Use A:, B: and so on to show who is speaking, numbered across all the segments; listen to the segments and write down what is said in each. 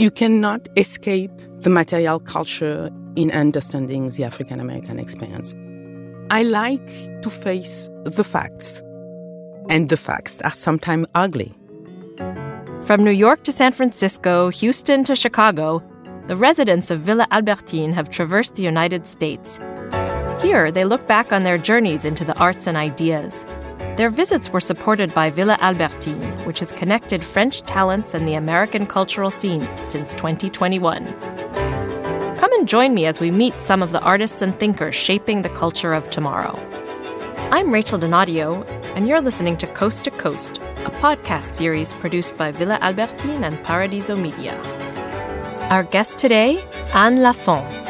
A: You cannot escape the material culture in understanding the African American experience. I like to face the facts, and the facts are sometimes ugly.
B: From New York to San Francisco, Houston to Chicago, the residents of Villa Albertine have traversed the United States. Here, they look back on their journeys into the arts and ideas. Their visits were supported by Villa Albertine, which has connected French talents and the American cultural scene since 2021. Come and join me as we meet some of the artists and thinkers shaping the culture of tomorrow. I'm Rachel Donadio, and you're listening to Coast to Coast, a podcast series produced by Villa Albertine and Paradiso Media. Our guest today, Anne Lafont.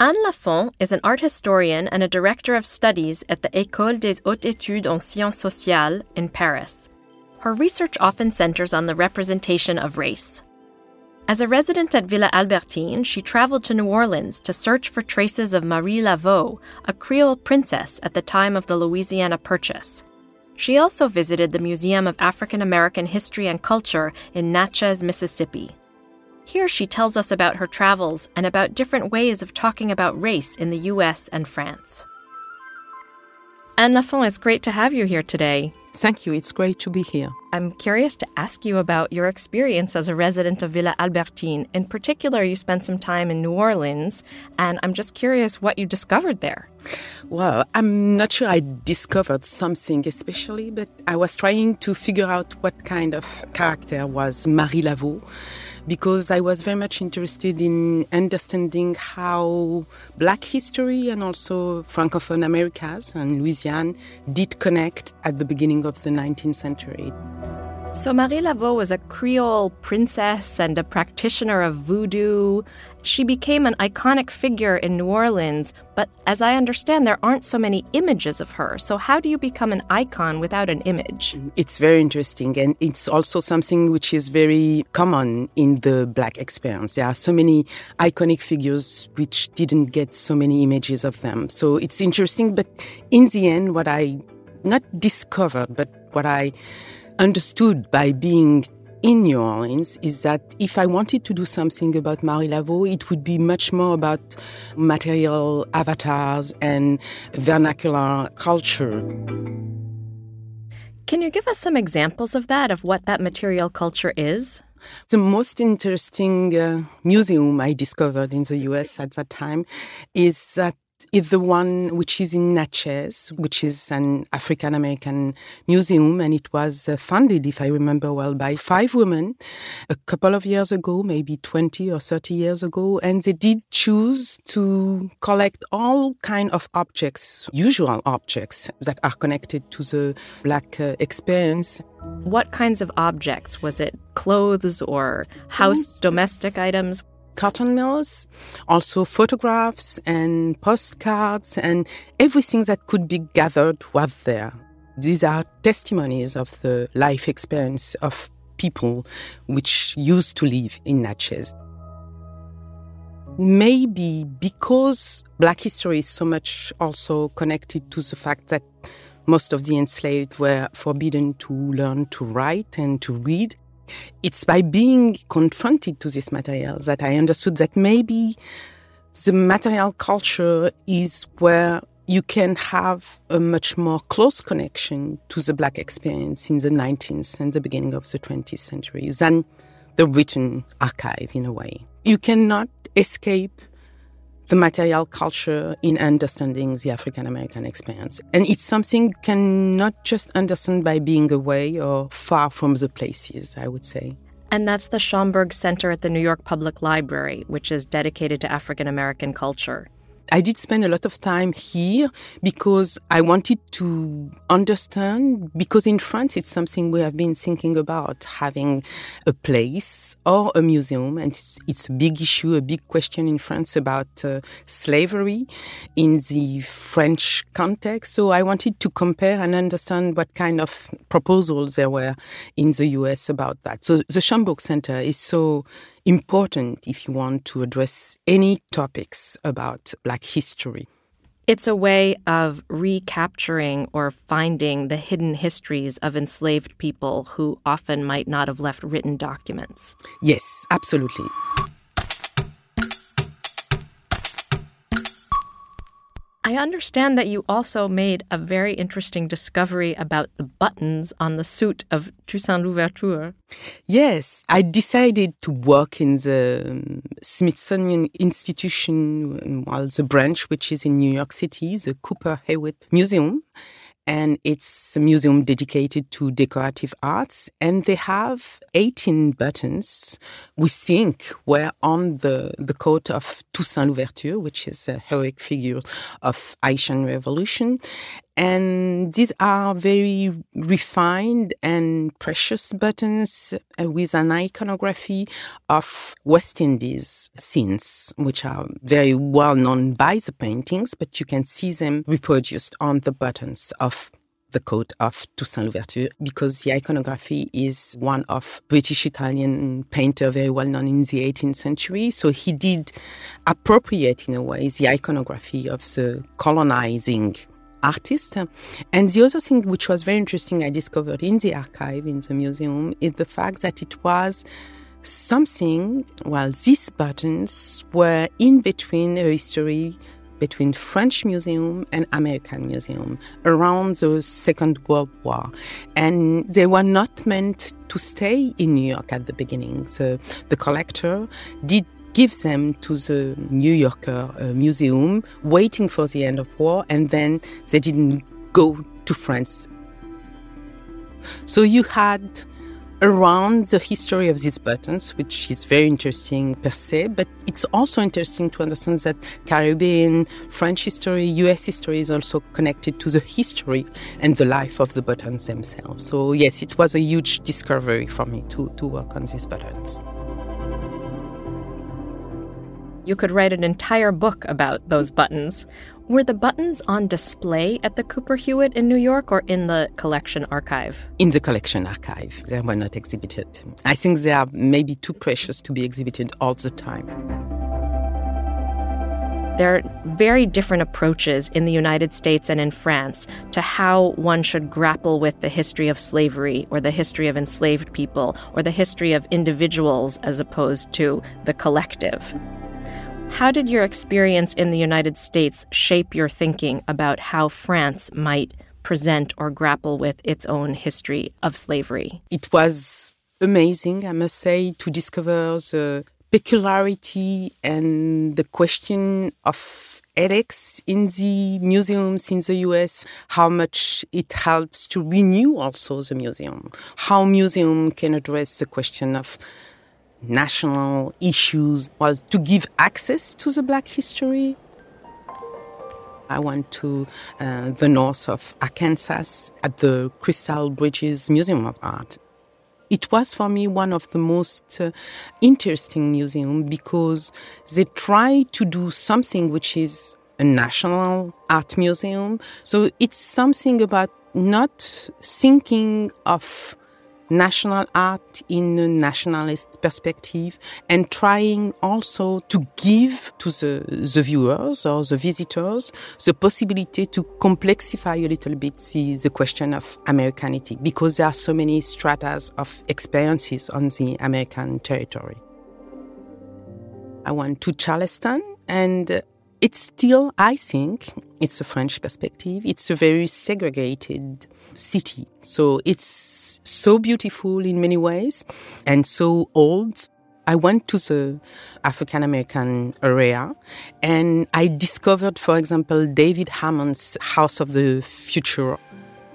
B: Anne Lafont is an art historian and a director of studies at the École des Hautes Études en Sciences Sociales in Paris. Her research often centers on the representation of race. As a resident at Villa Albertine, she traveled to New Orleans to search for traces of Marie Laveau, a Creole princess at the time of the Louisiana Purchase. She also visited the Museum of African American History and Culture in Natchez, Mississippi. Here she tells us about her travels and about different ways of talking about race in the US and France. Anne Lafont, it's great to have you here today.
A: Thank you. It's great to be here.
B: I'm curious to ask you about your experience as a resident of Villa Albertine. In particular, you spent some time in New Orleans, and I'm just curious what you discovered there.
A: Well, I'm not sure I discovered something especially, but I was trying to figure out what kind of character was Marie Laveau because I was very much interested in understanding how black history and also Francophone Americas and Louisiana did connect at the beginning of the 19th century.
B: So, Marie Laveau was a Creole princess and a practitioner of voodoo. She became an iconic figure in New Orleans, but as I understand, there aren't so many images of her. So, how do you become an icon without an image?
A: It's very interesting, and it's also something which is very common in the Black experience. There are so many iconic figures which didn't get so many images of them. So, it's interesting, but in the end, what I not discovered, but what I understood by being in New Orleans is that if I wanted to do something about Marie Laveau, it would be much more about material avatars and vernacular culture.
B: Can you give us some examples of that, of what that material culture is?
A: The most interesting uh, museum I discovered in the US at that time is that is the one which is in Natchez, which is an African American museum, and it was uh, funded, if I remember well, by five women a couple of years ago, maybe 20 or 30 years ago, and they did choose to collect all kind of objects, usual objects that are connected to the black uh, experience.
B: What kinds of objects? Was it clothes or house domestic items?
A: Cotton mills, also photographs and postcards and everything that could be gathered was there. These are testimonies of the life experience of people which used to live in Natchez. Maybe because Black history is so much also connected to the fact that most of the enslaved were forbidden to learn to write and to read, it's by being confronted to this material that I understood that maybe the material culture is where you can have a much more close connection to the black experience in the 19th and the beginning of the 20th century than the written archive in a way. You cannot escape the material culture in understanding the African American experience. And it's something you can not just understand by being away or far from the places, I would say.
B: And that's the Schomburg Center at the New York Public Library, which is dedicated to African American culture.
A: I did spend a lot of time here because I wanted to understand, because in France it's something we have been thinking about having a place or a museum. And it's, it's a big issue, a big question in France about uh, slavery in the French context. So I wanted to compare and understand what kind of proposals there were in the US about that. So the Schomburg Center is so important if you want to address any topics about Black history.
B: It's a way of recapturing or finding the hidden histories of enslaved people who often might not have left written documents.
A: Yes, absolutely.
B: I understand that you also made a very interesting discovery about the buttons on the suit of Toussaint Louverture.
A: Yes, I decided to work in the um, Smithsonian Institution, well, the branch which is in New York City, the Cooper Hewitt Museum and it's a museum dedicated to decorative arts. And they have 18 buttons we think were on the, the coat of Toussaint Louverture, which is a heroic figure of Haitian Revolution. And these are very refined and precious buttons uh, with an iconography of West Indies scenes, which are very well known by the paintings, but you can see them reproduced on the buttons of the coat of Toussaint Louverture because the iconography is one of British Italian painter very well known in the 18th century. So he did appropriate in a way the iconography of the colonizing artist. And the other thing which was very interesting I discovered in the archive in the museum is the fact that it was something, well, these buttons were in between a history between French Museum and American Museum around the Second World War. And they were not meant to stay in New York at the beginning. So the collector did give them to the New Yorker uh, Museum, waiting for the end of war, and then they didn't go to France. So you had around the history of these buttons, which is very interesting per se, but it's also interesting to understand that Caribbean, French history, US history is also connected to the history and the life of the buttons themselves. So, yes, it was a huge discovery for me to, to work on these buttons.
B: You could write an entire book about those buttons. Were the buttons on display at the Cooper Hewitt in New York or in the collection archive?
A: In the collection archive. They were not exhibited. I think they are maybe too precious to be exhibited all the time.
B: There are very different approaches in the United States and in France to how one should grapple with the history of slavery or the history of enslaved people or the history of individuals as opposed to the collective. How did your experience in the United States shape your thinking about how France might present or grapple with its own history of slavery?
A: It was amazing, I must say, to discover the peculiarity and the question of ethics in the museums in the US, how much it helps to renew also the museum, how museum can address the question of national issues, well, to give access to the black history. I went to uh, the north of Arkansas at the Crystal Bridges Museum of Art. It was for me one of the most uh, interesting museums because they try to do something which is a national art museum. So it's something about not thinking of national art in a nationalist perspective and trying also to give to the, the viewers or the visitors the possibility to complexify a little bit the, the question of Americanity because there are so many stratas of experiences on the American territory. I went to Charleston and it's still, I think, it's a French perspective. It's a very segregated city. So it's so beautiful in many ways and so old. I went to the African American area and I discovered, for example, David Hammons' House of the Future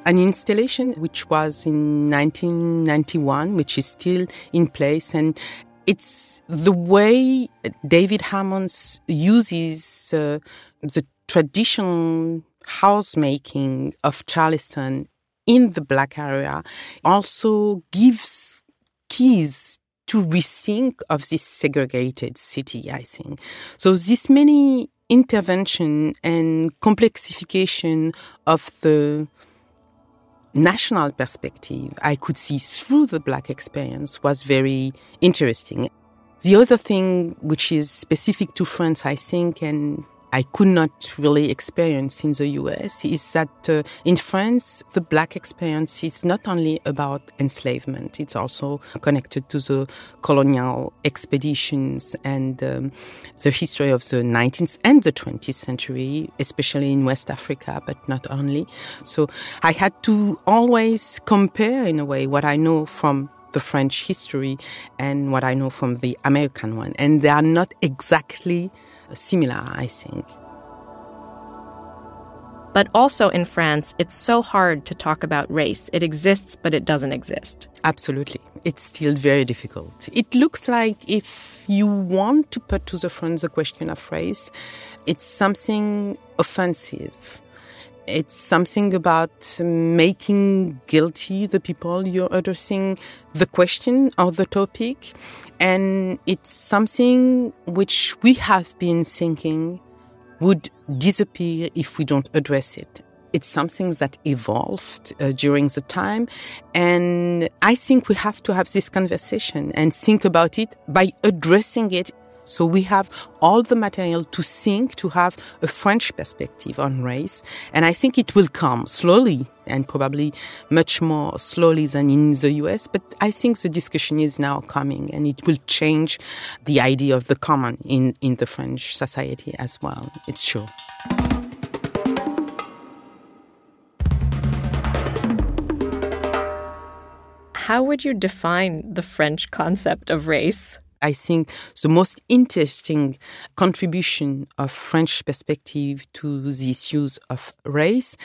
A: an installation which was in 1991, which is still in place. And it's the way David Hammons uses uh, the traditional housemaking of Charleston in the black area also gives keys to rethink of this segregated city, I think. So this many intervention and complexification of the national perspective I could see through the black experience was very interesting. The other thing which is specific to France, I think, and I could not really experience in the US is that uh, in France, the black experience is not only about enslavement, it's also connected to the colonial expeditions and um, the history of the 19th and the 20th century, especially in West Africa, but not only. So I had to always compare, in a way, what I know from the French history and what I know from the American one. And they are not exactly similar, I think.
B: But also in France, it's so hard to talk about race. It exists, but it doesn't exist.
A: Absolutely. It's still very difficult. It looks like if you want to put to the front the question of race, it's something offensive it's something about making guilty the people you're addressing the question or the topic. And it's something which we have been thinking would disappear if we don't address it. It's something that evolved uh, during the time. And I think we have to have this conversation and think about it by addressing it so we have all the material to think, to have a French perspective on race. And I think it will come slowly and probably much more slowly than in the US. But I think the discussion is now coming and it will change the idea of the common in, in the French society as well. It's sure.
B: How would you define the French concept of race?
A: I think the most interesting contribution of French perspective to the issues of race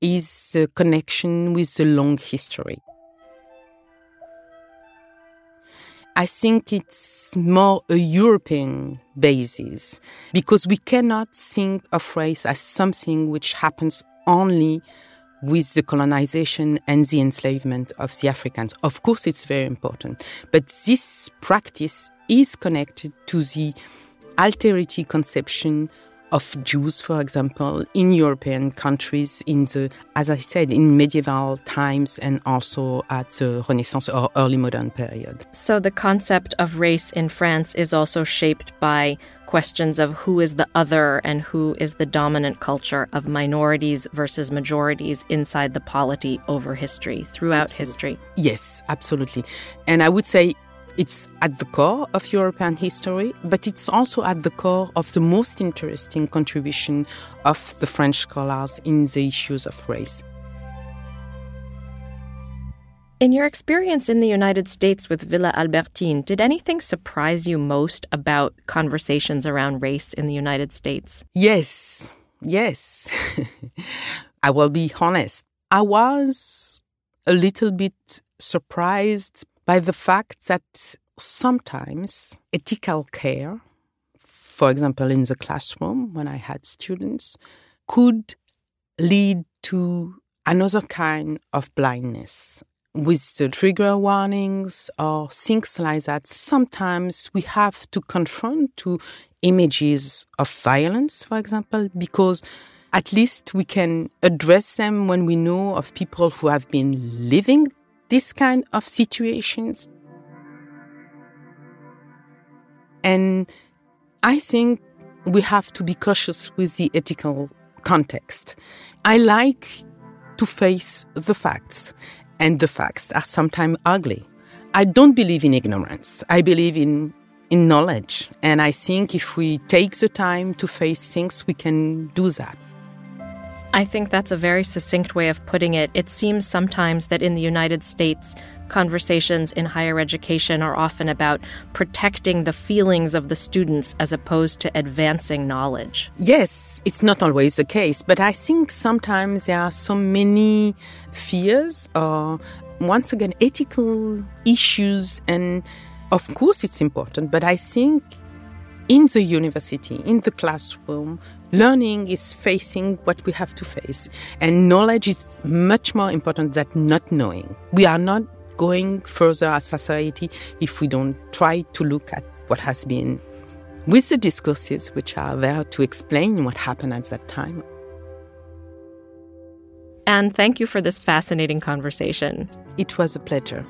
A: is the connection with the long history. I think it's more a European basis because we cannot think of race as something which happens only with the colonization and the enslavement of the Africans. Of course, it's very important, but this practice is connected to the alterity conception of Jews, for example, in European countries in the, as I said, in medieval times and also at the Renaissance or early modern period.
B: So the concept of race in France is also shaped by questions of who is the other and who is the dominant culture of minorities versus majorities inside the polity over history, throughout
A: absolutely.
B: history.
A: Yes, absolutely. And I would say it's at the core of European history, but it's also at the core of the most interesting contribution of the French scholars in the issues of race.
B: In your experience in the United States with Villa Albertine, did anything surprise you most about conversations around race in the United States?
A: Yes, yes. I will be honest. I was a little bit surprised by the fact that sometimes ethical care, for example, in the classroom when I had students, could lead to another kind of blindness with the trigger warnings or things like that, sometimes we have to confront to images of violence, for example, because at least we can address them when we know of people who have been living this kind of situations. And I think we have to be cautious with the ethical context. I like to face the facts and the facts are sometimes ugly. I don't believe in ignorance. I believe in in knowledge. And I think if we take the time to face things, we can do that.
B: I think that's a very succinct way of putting it. It seems sometimes that in the United States, conversations in higher education are often about protecting the feelings of the students as opposed to advancing knowledge.
A: Yes, it's not always the case, but I think sometimes there are so many fears or, once again, ethical issues. And of course, it's important, but I think in the university, in the classroom, learning is facing what we have to face. And knowledge is much more important than not knowing. We are not going further as society if we don't try to look at what has been with the discourses which are there to explain what happened at that time.
B: And thank you for this fascinating conversation.
A: It was a pleasure.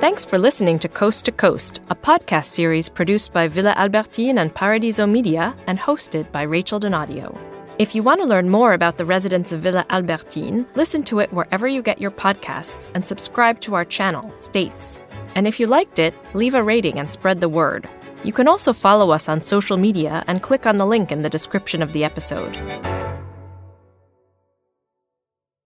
B: Thanks for listening to Coast to Coast, a podcast series produced by Villa Albertine and Paradiso Media and hosted by Rachel Donadio. If you want to learn more about the residents of Villa Albertine, listen to it wherever you get your podcasts and subscribe to our channel, States. And if you liked it, leave a rating and spread the word. You can also follow us on social media and click on the link in the description of the episode.